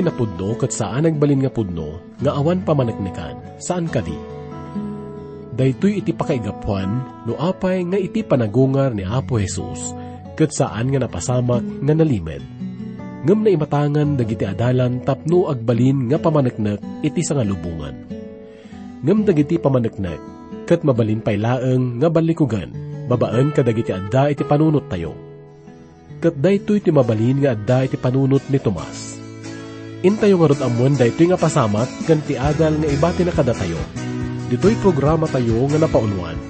iti napudno kat saan nagbalin nga pudno, nga awan pamanaknikan, saan kadi? Daytoy iti pakaigapuan, no apay nga iti panagungar ni Apo Jesus, kat saan nga napasamak nga nalimed. Ngam na imatangan dagiti adalan tapno agbalin nga pamanaknak iti sa nga lubungan. Ngam dagiti pamanaknak, kat mabalin pay laeng nga balikugan, babaan kadagiti adda iti panunot tayo. Kat daytoy iti mabalin nga adda iti panunot ni Tomas Intayo nga rod amon daytoy nga pasamat kan ti adal nga ibati na tayo. Dito'y programa tayo nga napaunwan.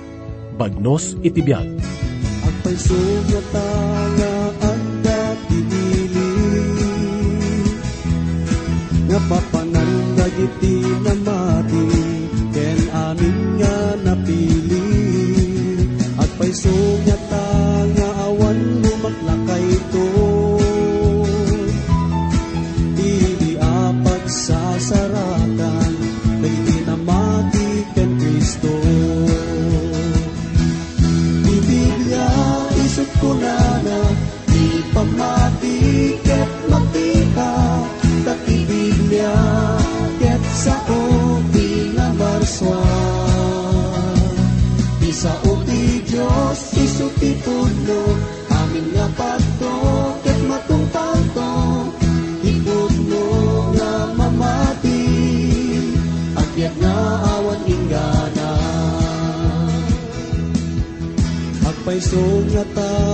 Bagnos iti biyag. Agpay sumata nga anda Agpaiso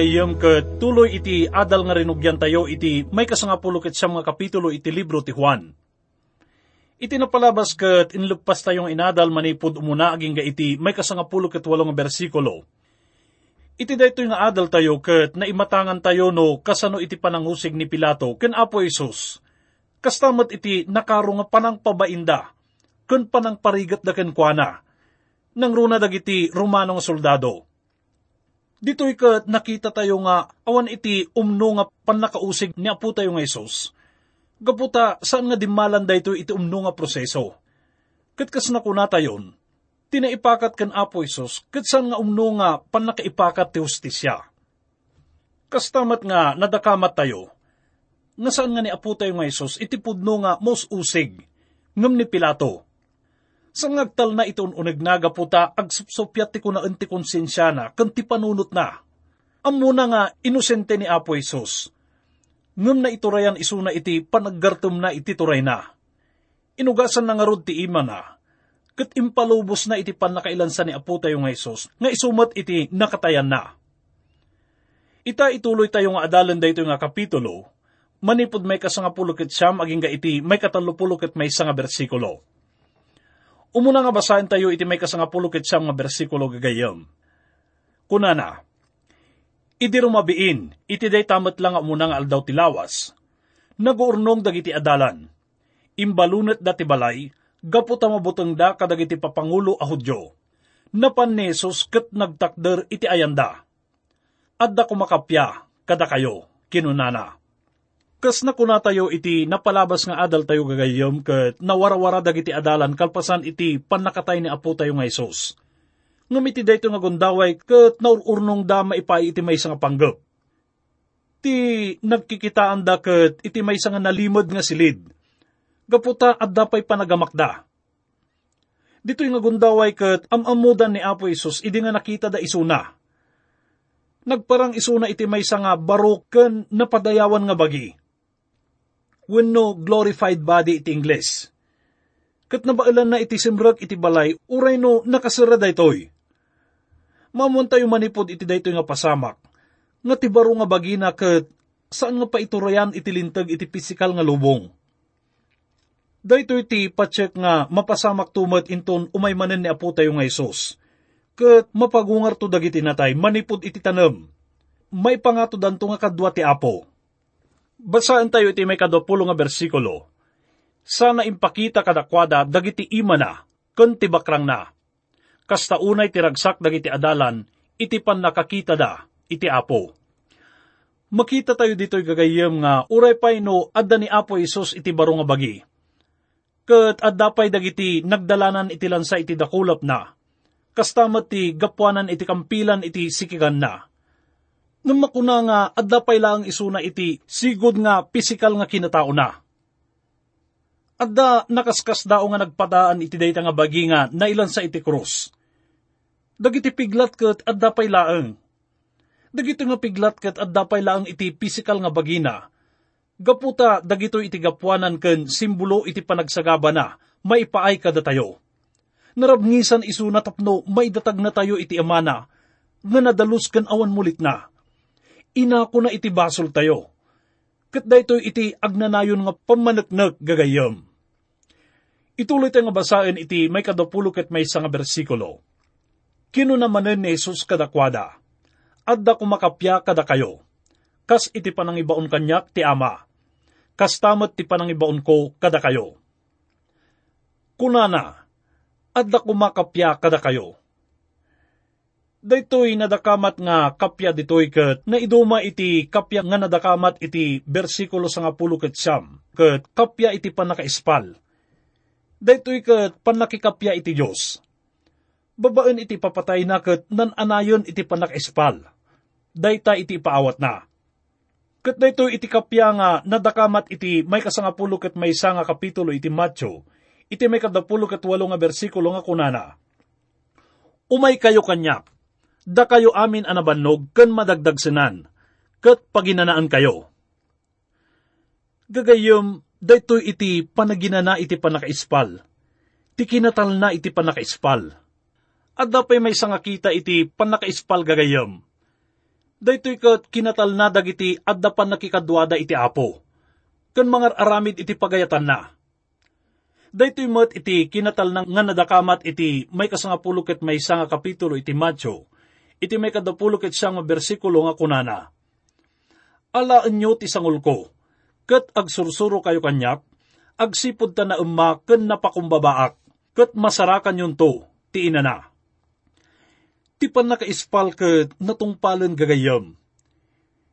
tagagayam ket tuloy iti adal nga rinugyan tayo iti may kasangapulo ket sa mga kapitulo iti libro ti Juan. Iti napalabas ket inlugpas tayong inadal manipod umuna aging ga iti may kasangapulo ket walong nga bersikulo. Iti daytoy nga adal tayo ket naimatangan tayo no kasano iti panangusig ni Pilato ken Apo Isus. Kastamat iti nakaro nga panang pabainda ken panang parigat da ken kuana. Nang runa dagiti Romano nga soldado. Dito'y kat nakita tayo nga awan iti umno nga panakausig ni Apo tayo nga Isos. Gaputa saan nga dimalan dayto iti umno nga proseso. Kat kas nakuna tayon, tinaipakat kan Apo Isos, kat saan nga umno nga panakaipakat ti justisya. Kastamat nga nadakamat tayo, nga saan nga ni Apo tayo nga Isos iti pudno nga mos usig, ngam ni Pilato. Sa ngagtal na iton uneg naga puta agsupsupyat ti kunaan ti konsensya na kan ti panunot na. Amuna nga inosente ni Apo Isos. Ngam na iturayan isuna iti panaggartum na iti turay na. Inugasan na nga rod ti ima na. Kat impalubos na iti panakailansan ni Apo tayo nga Isos, nga isumat iti nakatayan na. Ita ituloy tayo nga adalan dayto nga kapitulo, manipod may kasangapulo ket siyam aging iti may katalupulo ket may nga bersikulo. Umuna nga basahin tayo iti may kasangapulo siyang nga bersikulo gagayam. Kuna na, Idi rumabiin, iti day tamat lang nga umuna nga aldaw tilawas. Naguurnong dagiti adalan. Imbalunet dati balay, gapu tamabuteng da kadagiti papangulo a Hudyo. Napan ni Jesus ket nagtakder iti ayanda. Adda kumakapya, kada kayo, kinunana. Kas na kuna tayo iti napalabas nga adal tayo gagayom ket nawarawara dagiti adalan kalpasan iti panakatay ni Apo tayo nga Isos. Ngamiti dayto nga gundaway ket naururnong da maipay iti may nga panggap. Ti nagkikitaan da ket iti may nga nalimod nga silid. Gaputa at dapay panagamakda. Dito nga gundaway ket amamudan ni Apo Isos idi nga nakita da isuna. Nagparang isuna iti may nga barok ken napadayawan nga bagi wenno glorified body iti Ingles. Kat nabailan na iti simrag iti balay, uray no nakasira daytoy. Mamon tayo manipod iti daytoy nga pasamak, nga tibaro nga bagina kat saan nga pa iturayan iti lintag iti pisikal nga lubong. Daytoy ti pacheck nga mapasamak tumat inton umay manen ni Apo tayo nga Isos. Kat mapagungar to dagiti natay manipod iti tanam. May pangato danto nga kadwa ti Apo Basaan tayo iti may kadopulo nga bersikulo. Sana impakita kadakwada dagiti ima na, kun tibakrang na. Kasta unay tiragsak dagiti adalan, iti pan nakakita da, iti apo. Makita tayo dito'y gagayem nga uray pay no adda ni Apo Isos iti baro nga bagi. Kat adda pay dagiti nagdalanan iti lansa iti dakulap na. Kastamat ti gapuanan iti kampilan iti sikigan na Nung makuna nga, adda pay lang isuna iti, sigod nga pisikal nga kinatao na. Adda nakaskas dao nga nagpadaan iti dayta nga bagi nga nailan sa iti krus. Dagiti piglat kat adda pay laeng. Dagito nga piglat kat adda pay laeng iti pisikal nga bagina. Gaputa dagito iti gapuanan ken simbolo iti panagsagaba na, maipaay kada tayo. Narabngisan isuna tapno maidatag na tayo iti amana, nga nadalus ken awan mulit na inako na iti basol tayo. Kat dayto iti agnanayon nga pamanaknak gagayam. Ituloy tayo nga basahin iti may kadapulo ket may nga bersikulo. Kino namanen ni Jesus kadakwada, adda kumakapya kada kayo, kas iti panangibaon kanyak ti ama, kas tamat ti panangibaon ko kada kayo. Kunana, adda kumakapya kada kayo, Daytoy nadakamat nga kapya ditoy ket naiduma iti kapya nga nadakamat iti bersikulo sa nga pulo ket siyam, ket kapya iti panakaispal. Daytoy ket panakikapya iti Diyos. Babaen iti papatay na ket nananayon iti panakaispal. Dayta iti paawat na. Ket daytoy iti kapya nga nadakamat iti may kasangapulo ket may nga kapitulo iti Matyo, iti may kadapulo ket walo nga bersikulo nga kunana. Umay kayo kanyak, da kayo amin anabannog ken madagdag senan, ket paginanaan kayo. Gagayom, daytoy iti panaginana iti panakaispal, ti kinatal na iti panakaispal. At dapay may sangakita iti panakaispal gagayom. Daytoy kat kinatal na dagiti adda pan nakikadwada iti apo, ken mga aramid iti pagayatan na. Daytoy met iti kinatal nang nga nadakamat iti may kasangapulo ket may sanga kapitulo iti Matyo, iti may kadapulo ket siyang bersikulo nga kunana. Alaan nyo ti sangul ko, ket agsursuro kayo kanyak, agsipod ta na umma ken napakumbabaak, ket masarakan yun to, ti inana. Ti pan nakaispal ket natungpalan gagayam.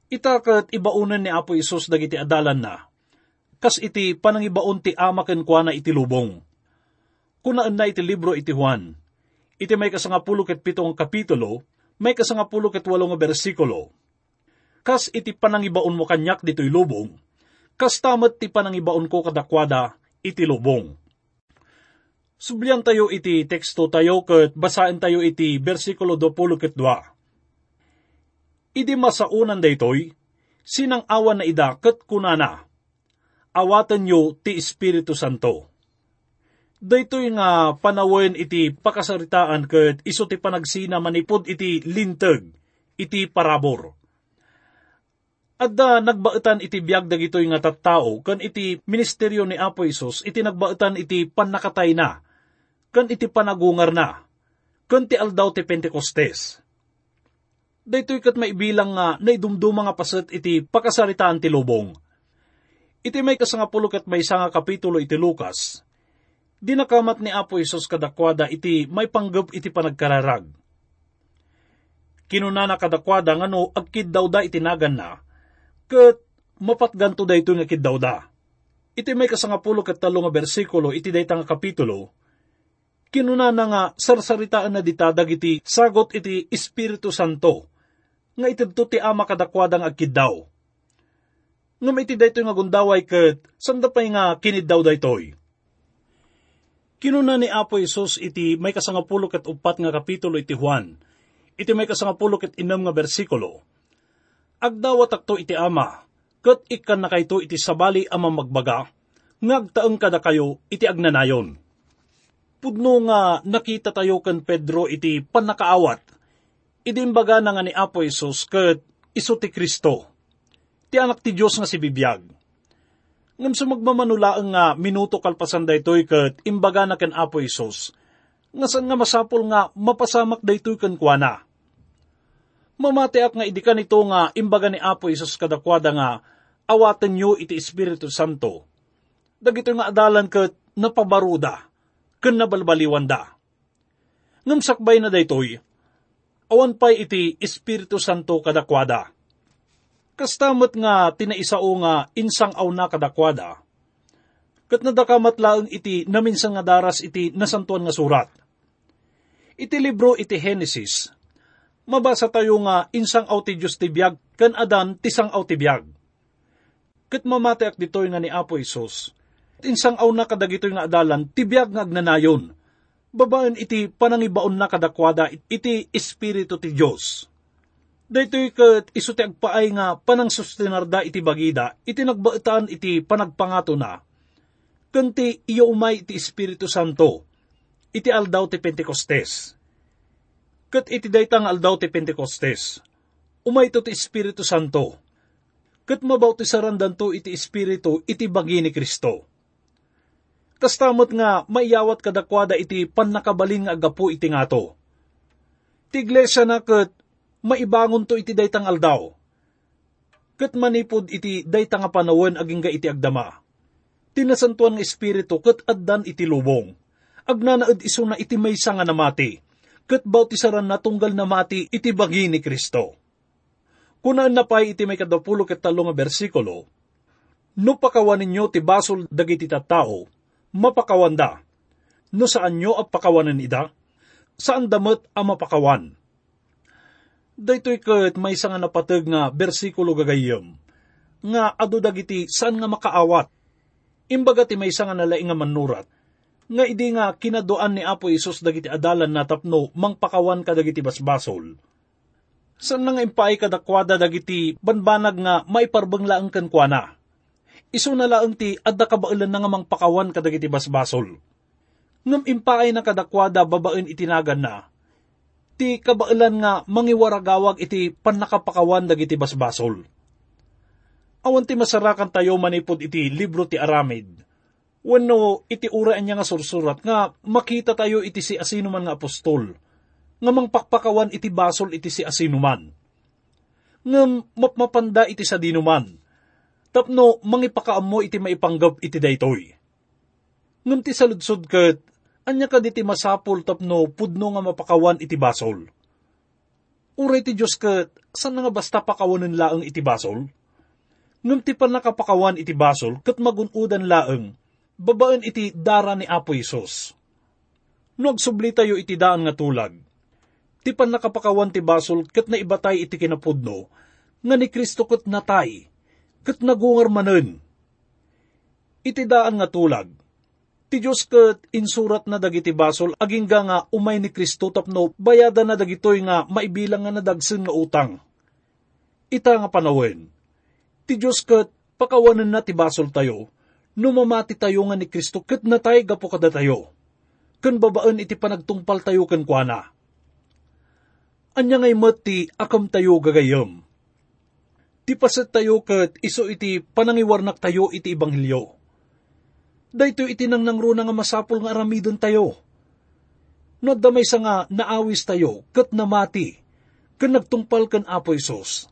Ita ket ibaunan ni Apo Isos dagiti adalan na, kas iti panangibaon ti ama ken kuana iti lubong. Kunaan na iti libro iti Juan, iti may kasangapulo ket pitong kapitulo, may kasangapulo ket walo nga bersikulo. Kas iti panangibaon mo kanyak dito'y lubong, kas tamat ti panangibaon ko kadakwada iti lubong. Sublian tayo iti teksto tayo ket basaen tayo iti bersikulo 20 ket 2. Idi masaunan daytoy, sinang awan na ida ket kunana, awatan nyo ti Espiritu Santo Daytoy nga panawen iti pakasaritaan ket iso ti panagsina manipod iti linteg, iti parabor. Adda nagbaetan iti biag dagitoy nga tattao ken iti ministeryo ni Apo Isos iti nagbaetan iti pannakatay na kan iti panagungar na, kan ti aldaw ti Pentecostes. Daytoy kat maibilang nga naidumduma nga paset iti pakasaritaan ti lubong. Iti may kasangapulo kat may nga kapitulo iti Lucas. Di nakamat ni Apo Isos kadakwada iti may panggap iti panagkararag. Kinuna na kadakwada nga no agkid daw da itinagan na, kat mapatganto da ito nga kid daw da. Iti may kasangapulo kat talo nga bersikulo iti dayta nga kapitulo, kinuna na nga sarsaritaan na ditadag iti sagot iti Espiritu Santo, nga itidto ti ama kadakwadang agkid daw. Ngam iti daytoy nga gundaway ket sanda pay nga kinid daw daytoy. Kinuna ni Apo Isos iti may kasangapulo ket upat nga kapitulo iti Juan, iti may kasangapulo ket inam nga bersikulo. Agdawat akto iti ama, ket ikan na kayto iti sabali ama magbaga, ngagtaeng kada kayo iti agnanayon. Pudno nga nakita tayo kan Pedro iti panakaawat, idimbaga na nga ni Apo Isos ket iso ti Kristo. Ti anak ti Diyos nga si Bibiyag. Ngam sa magmamanulaang nga minuto kalpasan daytoy ket imbaga na ken Apo Isos, nga san nga masapol nga mapasamak daytoy ken kuana. Mamatiak nga idikan ito nga imbaga ni Apo Isos kadakwada nga awaten nyo iti Espiritu Santo. Dagito nga adalan ket napabaruda, ken nabalbaliwan da. Ngam sakbay na daytoy, awan pay iti Espiritu Santo kadakwada. Kastamot nga tinaisao nga insang aw na kadakwada, kat nadakamat laeng iti naminsan nga daras iti nasantuan nga surat. Iti libro iti Genesis, mabasa tayo nga insang aw ti Diyos ti biyag, kan adan tisang aw ti biyag. Kat mamateak ditoy nga ni Apo Isos, insang aw na kadagitoy nga adalan, tibiyag nga agnanayon, babaen iti panangibaon na kadakwada iti Espiritu ti Diyos. Daytoy ket iso ti agpaay nga panang sustinarda iti bagida, iti nagbaitan iti panagpangato na. Kanti iyo umay iti Espiritu Santo, iti aldaw ti Pentecostes. Ket iti daytang aldaw ti Pentecostes, umay to ti Espiritu Santo. Ket mabautisaran danto iti Espiritu iti bagi ni Kristo. Kastamot nga maiyawat kadakwada iti pannakabaling nga agapu iti ngato. Ti iglesia na ket maibangon to iti daytang aldaw. Ket manipod iti daytang nga panawen aging ga iti agdama. Tinasantuan nga espiritu ket addan iti lubong. Agnanaed iso na iti maysa nga namati. Ket bautisaran na tunggal na mati iti bagi ni Kristo. Kunaan na pay iti may kadapulo ket talo nga bersikulo, No pakawan ninyo ti basol dagiti tattao, mapakawanda. No saan nyo ang pakawanan ida? Saan damat ang mapakawan? Daytoy ket may nga napateg nga bersikulo gagayem, nga adu dagiti saan nga makaawat. Imbaga ti may nga nalaing nga manurat, nga idi nga kinadoan ni Apo Isus dagiti adalan na tapno mangpakawan ka dagiti basbasol. Saan nga impay kadakwada dagiti banbanag nga maiparbang laang kankwana. Isu na laang ti adda kabailan na nga mangpakawan kadagiti basbasol. Ngam impaay na kadakwada babaen itinagan na, ti kabailan nga mangiwaragawag iti panakapakawan dagiti basbasol. Awan ti masarakan tayo manipod iti libro ti Aramid. Wano iti uraan niya nga sursurat nga makita tayo iti si asinuman nga apostol. Nga mangpakpakawan iti basol iti si asinuman. Nga mapmapanda iti sa dinuman. Tapno mangipakaam mo iti maipanggap iti daytoy. Ngam ti saludsod ket anya ka diti masapul tapno pudno nga mapakawan iti basol. Uray ti Diyos ket saan nga basta pakawanan laeng iti basol? Ngam ti pan nakapakawan iti basol ket magunudan laeng, babaen iti dara ni Apo Isos. No tayo iti daan nga tulag. Ti pan nakapakawan ti basol ket naibatay iti kinapudno, nga ni Kristo ket natay, ket nagungar manen. Iti daan nga tulag, Ti Diyos ket insurat na dagiti basol aging nga umay ni Kristo tapno bayada na dagitoy nga maibilang nga nadagsen nga utang. Ita nga panawen. Ti Diyos ket pakawanan na ti basol tayo, numamati tayo nga ni Kristo ket natay gapo kada tayo. Ken babaan iti panagtungpal tayo ken kuana. Anya ngay ti akam tayo gagayem. Ti paset tayo ket iso iti panangiwarnak tayo iti ibanghilyo dayto iti nang nangruna nga masapol nga aramidon tayo. No damay sa nga naawis tayo, kat namati, kan nagtungpal kan Apo Isos.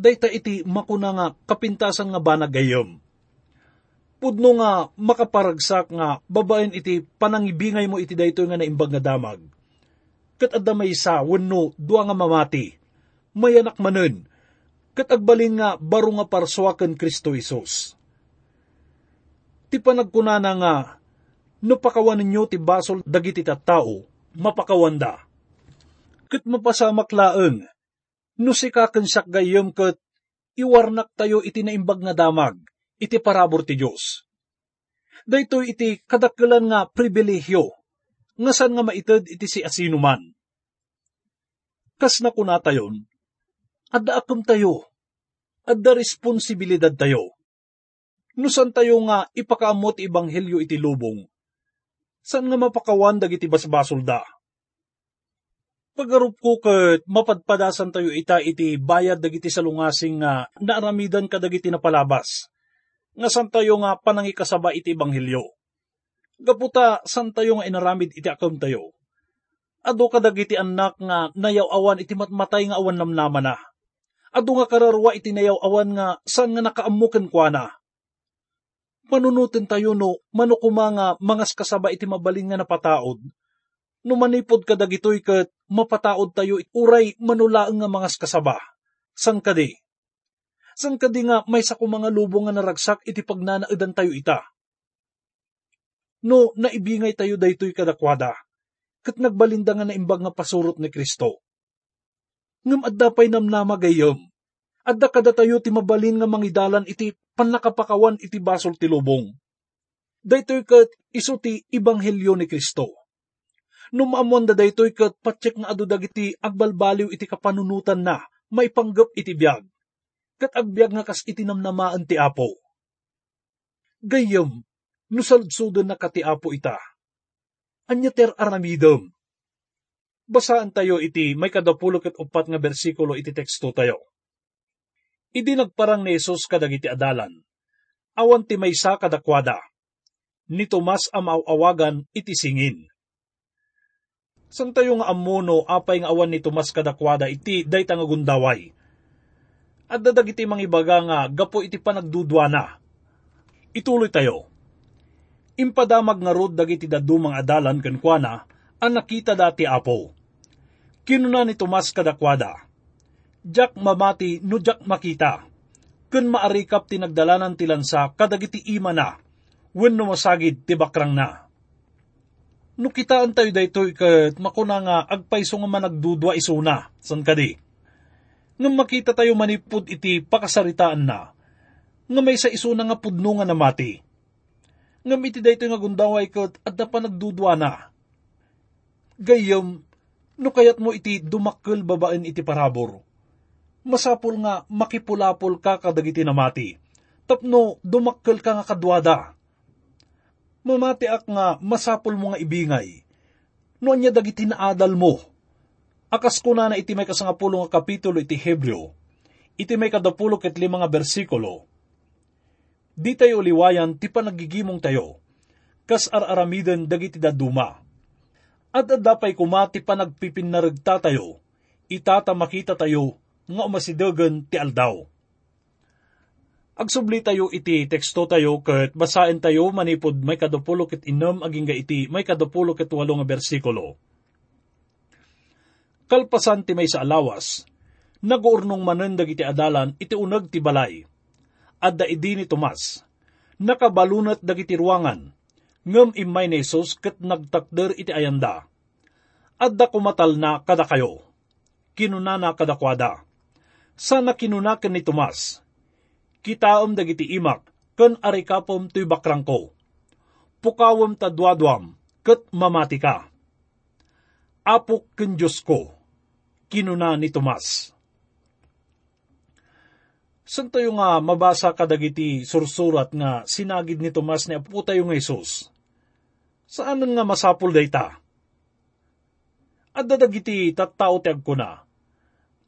Dayta iti makuna nga kapintasan nga banagayom. Pudno nga makaparagsak nga babaen iti panangibingay mo iti daytoy nga naimbag nga damag. Kat adamay sa wenno dua nga mamati, mayanak manen, kat agbalin nga baro nga parswaken Kristo Isos. Ti panagkunana nga no pakawan ninyo ti basol dagiti tattao, mapakawanda. Kat mapasamak laeng, no sikaken siyak gayem kat iwarnak tayo iti naimbag nga damag, iti parabor ti Diyos. Dayto iti kadakkelan nga pribilehyo, nga san nga maited iti si asinuman. Kas na kunatayon, adda akum tayo, adda responsibilidad tayo. Nusan tayo nga ipakaamot ibanghelyo iti lubong, san nga mapakawan dagiti basbasol da. Pagarup ko ket mapadpadasan tayo ita iti bayad dagiti salungasing nga naaramidan ka dagiti napalabas. Nga san tayo nga panangikasaba iti ebanghelyo. Gaputa san tayo nga inaramid iti akam tayo. Ado ka dagiti anak nga nayaw awan iti matmatay nga awan namnama na. Ado nga kararwa iti nayaw awan nga san nga nakaamuken kwa na panunutin tayo no, manukuma nga mangas kasaba iti mabaling nga napataod. No manipod ka dagitoy kat mapataod tayo uray manulaang nga mangas kasaba. San kadi? San kadi nga may sa mga lubong nga naragsak iti pagnanaidan tayo ita? No, naibingay tayo daytoy kadakwada, kat nagbalinda nga naimbag nga pasurot ni Kristo. Ngam adda pay namnama gayom, adda kada tayo ti mabalin nga mangidalan iti panakapakawan iti basol ti lubong. Daytoy kat iso ti ibanghelyo ni Kristo. Numamon da daytoy kat patsek nga adu dagiti agbalbaliw iti kapanunutan na maipanggap iti biyag. Kat agbyag nga kas iti namnamaan ti apo. Gayam, nusalsudan na kati apo ita. Anya ter aramidom. Basaan tayo iti may kadapulok at upat nga bersikulo iti teksto tayo Idi nagparang ni Jesus kadagiti adalan. Awan ti maysa kadakwada. Ni Tomas amaw-awagan iti singin. San tayo nga amuno apay nga awan ni Tomas kadakwada iti dayta nga gundaway. At dadagiti mangibaga nga gapo iti panagdudwana. Ituloy tayo. Impadamag nga rod dagiti dadumang adalan kenkwana ang nakita dati apo. Kinuna ni Tomas kadakwada jak mamati no jak makita. Kun maarikap tinagdalanan tilansa kadagiti ima na, wen no masagid ti bakrang na. No kitaan tayo daytoy kat makuna nga agpaiso nga managdudwa isuna, san kadi. Nga makita tayo manipud iti pakasaritaan na, nga may sa isuna nga pudno nga namati. Nga iti daytoy nga gundaway kat at pa nagdudwa na. Gayam, no kayat mo iti dumakkel babaen iti parabor masapul nga makipulapol ka kadagiti namati. Tapno, dumakkel ka nga kadwada. Mamati ak nga masapul mo nga ibingay. No anya dagiti naadal mo. Akas ko na na iti may kasangapulo nga kapitulo iti Hebreo. Iti may kadapulo ket lima nga bersikulo. Di tayo liwayan ti panagigimong tayo. Kas ar-aramiden dagiti daduma. At adapay kumati panagpipinaragta tayo. Itata makita tayo nga umasidagan ti aldaw. Agsubli tayo iti teksto tayo ket basaen tayo manipod may kadapulo ket inam aging iti may kadapulo ket walo nga bersikulo. Kalpasan ti may sa alawas, naguurnong manen dagiti adalan iti uneg ti balay. Adda idi ni Tomas, nakabalunat dagiti ruangan, ngem imay ni Jesus ket nagtakder iti ayanda. Adda kumatal na kada kayo, kinunana kadakwada sana kinunakan ni Tomas. Kitaom dagiti imak, ken arikapom tuy bakrang ko. Pukawam tadwadwam, ket mamati ka. Apok ken Diyos ko, kinuna ni Tomas. San tayo nga mabasa kadagiti sursurat nga sinagid ni Tomas ni Apo tayo nga Isus? Saan nga masapul dayta? At dadagiti tattao ti ko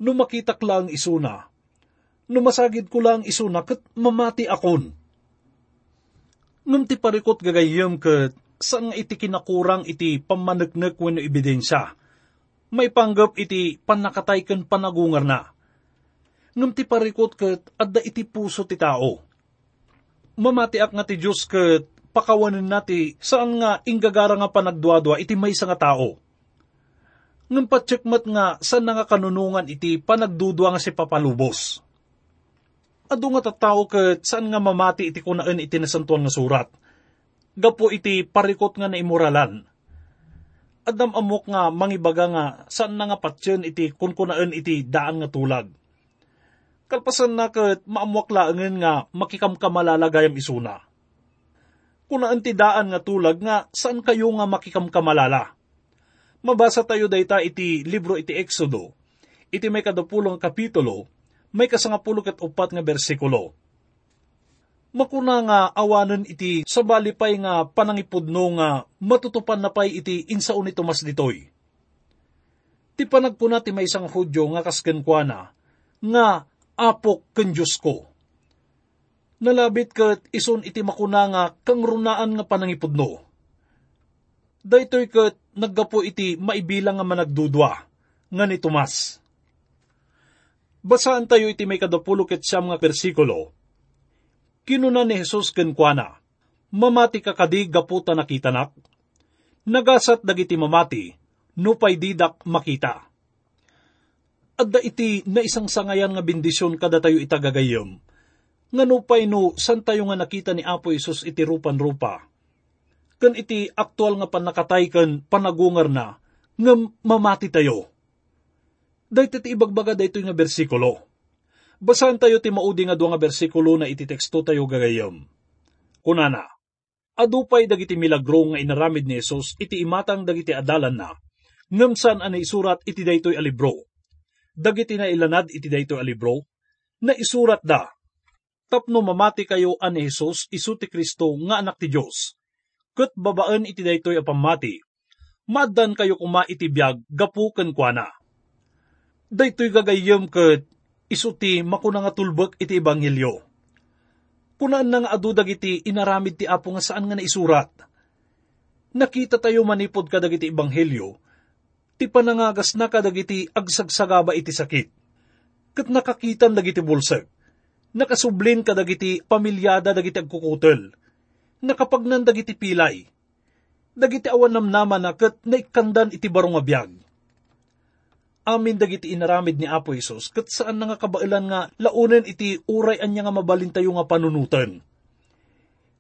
na, no makitak lang isuna, no masagid ko lang isuna, kat mamati akon. Nung ti parikot gagayam kat saan nga iti kinakurang iti pamaneknek wenno ebidensya. May panggap iti panakatay ken panagungar na. Ngam ti parikot ket adda iti puso ti tao. Mamatiak nga ti Diyos ket pakawanin nati saan nga inggagara nga panagduadwa iti maysa nga tao. Ngam patsekmat nga saan nga kanunungan iti panagdudwa nga si papalubos. Ado nga tattao ket saan nga mamati iti kunaan iti nasantuan nga surat. Gapo iti parikot nga naimuralan. Adam amok nga mangibaga nga saan nga patsyon iti kunkunaan iti daan nga tulag. Kalpasan na ket maamwak laangen nga makikamkamalalagayam isuna. Kunaan ti daan nga tulag nga saan kayo nga makikamkamalala. Mabasa tayo dayta iti libro iti Exodo, iti may kadapulong kapitulo, may kasangapulo ket upat nga bersikulo. Makuna nga awanan iti sabali pay nga panangipudno nga matutupan na pay iti insaon ni Tomas ditoy. Ti panagkuna ti may isang hudyo nga kasken kwa na, nga apok ken Diyos ko. Nalabit ket ison iti makuna nga kang runaan nga panangipudno. Daytoy ket naggapo iti maibilang nga managdudwa, nga ni Tomas. Basaan tayo iti may kadapulo ket siyam nga persikulo. Kinuna ni Jesus ken kuana, mamati ka kadi gaputa nakitanak, nagasat dagiti mamati, nupay didak makita. Adda iti na isang sangayan nga bendisyon kada tayo itagagayom, nga nupay no san tayo nga nakita ni Apo Isus iti rupan-rupa. Kan iti aktual nga panakatay ken panagungar na, nga mamati tayo. Dahit iti ibagbaga dayto nga bersikulo. Basahan tayo ti maudi nga nga bersikulo na iti teksto tayo gagayom. Kunana, adupay dagiti milagro nga inaramid ni Jesus iti imatang dagiti adalan na, ngamsan ana isurat iti daytoy alibro. Dagiti na ilanad iti daytoy alibro, na isurat da, tapno mamati kayo an ni Jesus isu ti Kristo nga anak ti Dios. Ket babaan iti daytoy apamati, maddan kayo kuma iti biag gapu ken kuana. Daytoy gagayem ket isuti makuna nga tulbek iti ebanghelyo. Kunaan na nga adu dagiti inaramid ti Apo nga saan nga naisurat. Nakita tayo manipod kadagiti ebanghelyo, ti panangagas na kadagiti agsagsagaba iti sakit. Kat nakakitan dagiti bulseg, nakasublin kadagiti pamilyada dagiti agkukutel, nakapagnan dagiti pilay, dagiti awan namnaman na kat naikandan iti barong abiyag amin dagiti inaramid ni Apo Isos, kat saan nga kabailan nga launen iti uray anya nga mabalintayo nga panunutan.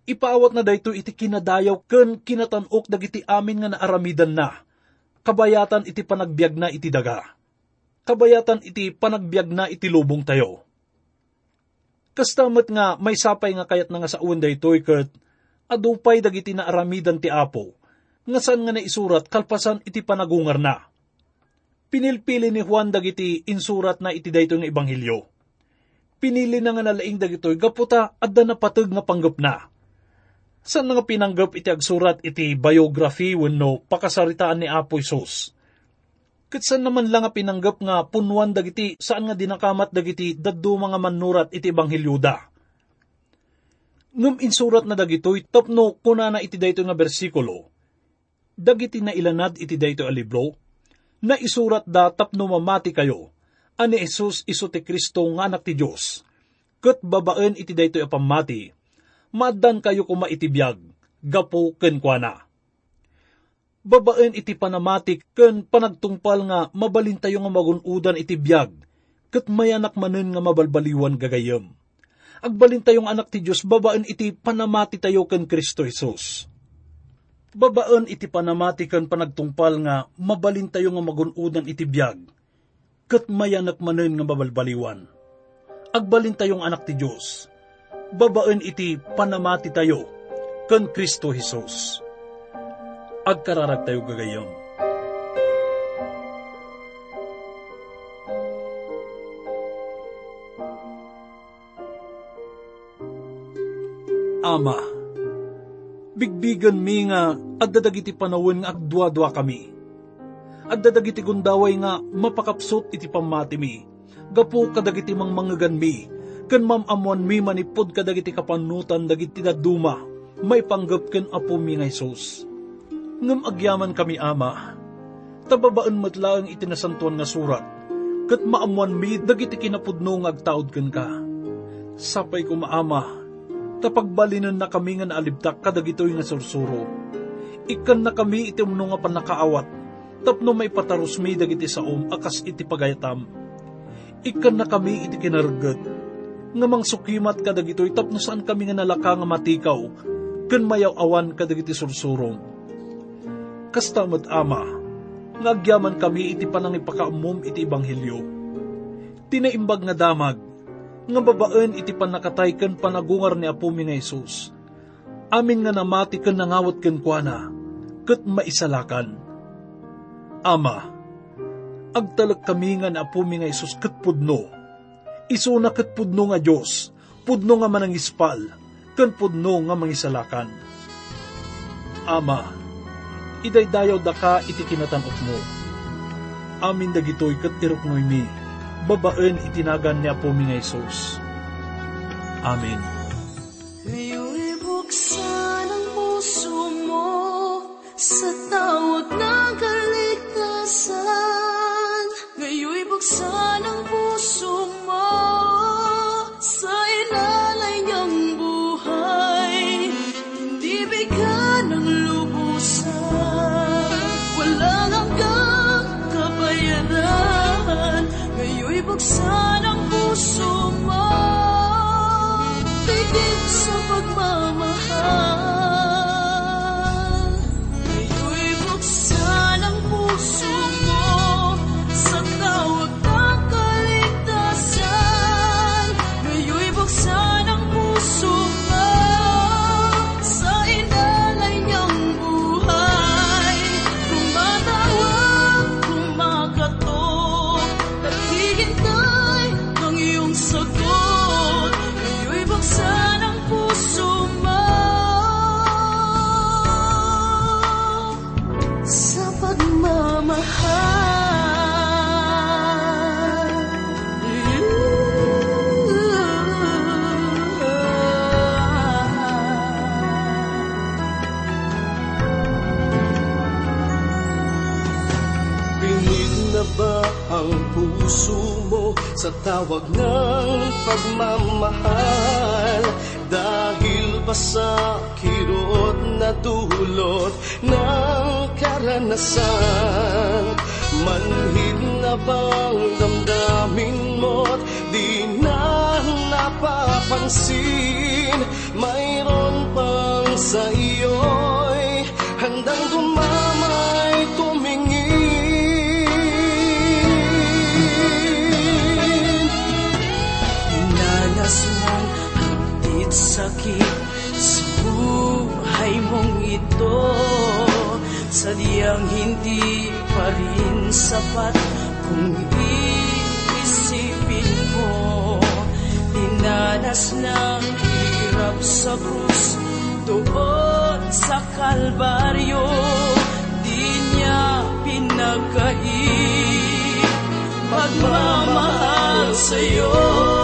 Ipaawat na dayto iti kinadayaw ken kinatanok dagiti amin nga naaramidan na. Kabayatan iti panagbiag na iti daga. Kabayatan iti panagbiag na iti lubong tayo. Kastamat nga may sapay nga kayat na nga sa uwan daytoy ket adupay dagiti naaramidan ti Apo. Nga saan nga naisurat kalpasan iti panagungar na pinilpili ni Juan dagiti insurat na iti dayto nga ebanghelyo. Pinili na nga nalaing dagitoy gaputa adda na pateg nga panggap na. Saan nga pinanggap iti agsurat iti biography wenno pakasaritaan ni Apo Isos. Ket saan naman lang nga pinanggap nga punwan dagiti saan nga dinakamat dagiti daddo mga manurat iti ebanghelyo da. Ngum insurat na dagitoy tapno kuna na iti dayto nga bersikulo. Dagiti na ilanad iti dayto a libro na isurat da tapno mamati kayo, ani Jesus iso ti Kristo nga anak ti Diyos. Kat babaen iti daytoy apamati, maaddan kayo kuma itibiyag, gapo ken kuana. Babaen iti panamatik ken panagtungpal nga mabalintayo nga magunudan iti biyag, ket mayanak manen nga mabalbaliwan gagayem. Agbalintayong anak ti Diyos, babaen iti panamati tayo ken Kristo Jesus babaan iti panamatikan panagtungpal nga mabalin tayo nga magunudan iti biyag, kat mayanak manen nga mabalbaliwan. Agbalin tayong anak ti Diyos, babaan iti panamati tayo, kan Kristo Jesus. Agkararag tayo gagayam. Ama, bigbigan mi nga adda dagiti panawon nga agdwa-dwa kami. Adda dagiti gundaway nga mapakapsot iti pamati mi. Gapo kadagiti mang mangagan mi. Kan mamamuan mi manipod kadagiti kapanutan dagiti daduma. May panggap ken apo mi nga Jesus. Ngam agyaman kami ama, tababaan matlaang itinasantuan nga surat, kat maamuan mi dagiti kinapudno nga agtaod ken ka. Sapay ko maama, tapagbalinan na kami nga naalibtak kadagitoy nga sursuro. Ikan na kami iti umno nga panakaawat, tapno may patarus mi dagiti saom akas iti pagayatam. Ikan na kami iti kinargad, nga mang sukimat kadagitoy tapno saan kami nga nalaka nga matikaw, ken mayaw awan kadagiti sursurong. Kastamad ama, ngagyaman kami iti panang ipakaumom iti ebanghelyo. Tinaimbag nga damag, nga babaan iti panakatay ken panagungar ni Apo mi nga Isus. Amin nga namati ken nangawat ken kuana, ket maisalakan. Ama, agtalag kami nga na Apo mi nga Isus ket pudno. Isuna ket pudno nga Dios, pudno nga manangispal, ken pudno nga mangisalakan. Ama, idaydayaw da ka iti kinatanok mo. Amin dagitoy kat iruknoy mi, babaen itinagan ni Apo mi nga Isus. Amen. Ngayon'y buksan ang puso mo sa tawag ng kaligtasan. Ngayon'y buksan ang puso mo sun tawag ng pagmamahal? Dahil ba sa kirot na dulot ng karanasan? Manhid na bang damdamin mo't di na napapansin? Mayroon pang sa iyo'y sapat kung iisipin mo. Dinanas ng hirap sa krus doon sa Kalbaryo Di niya pinagkait. Magmamahal sa'yo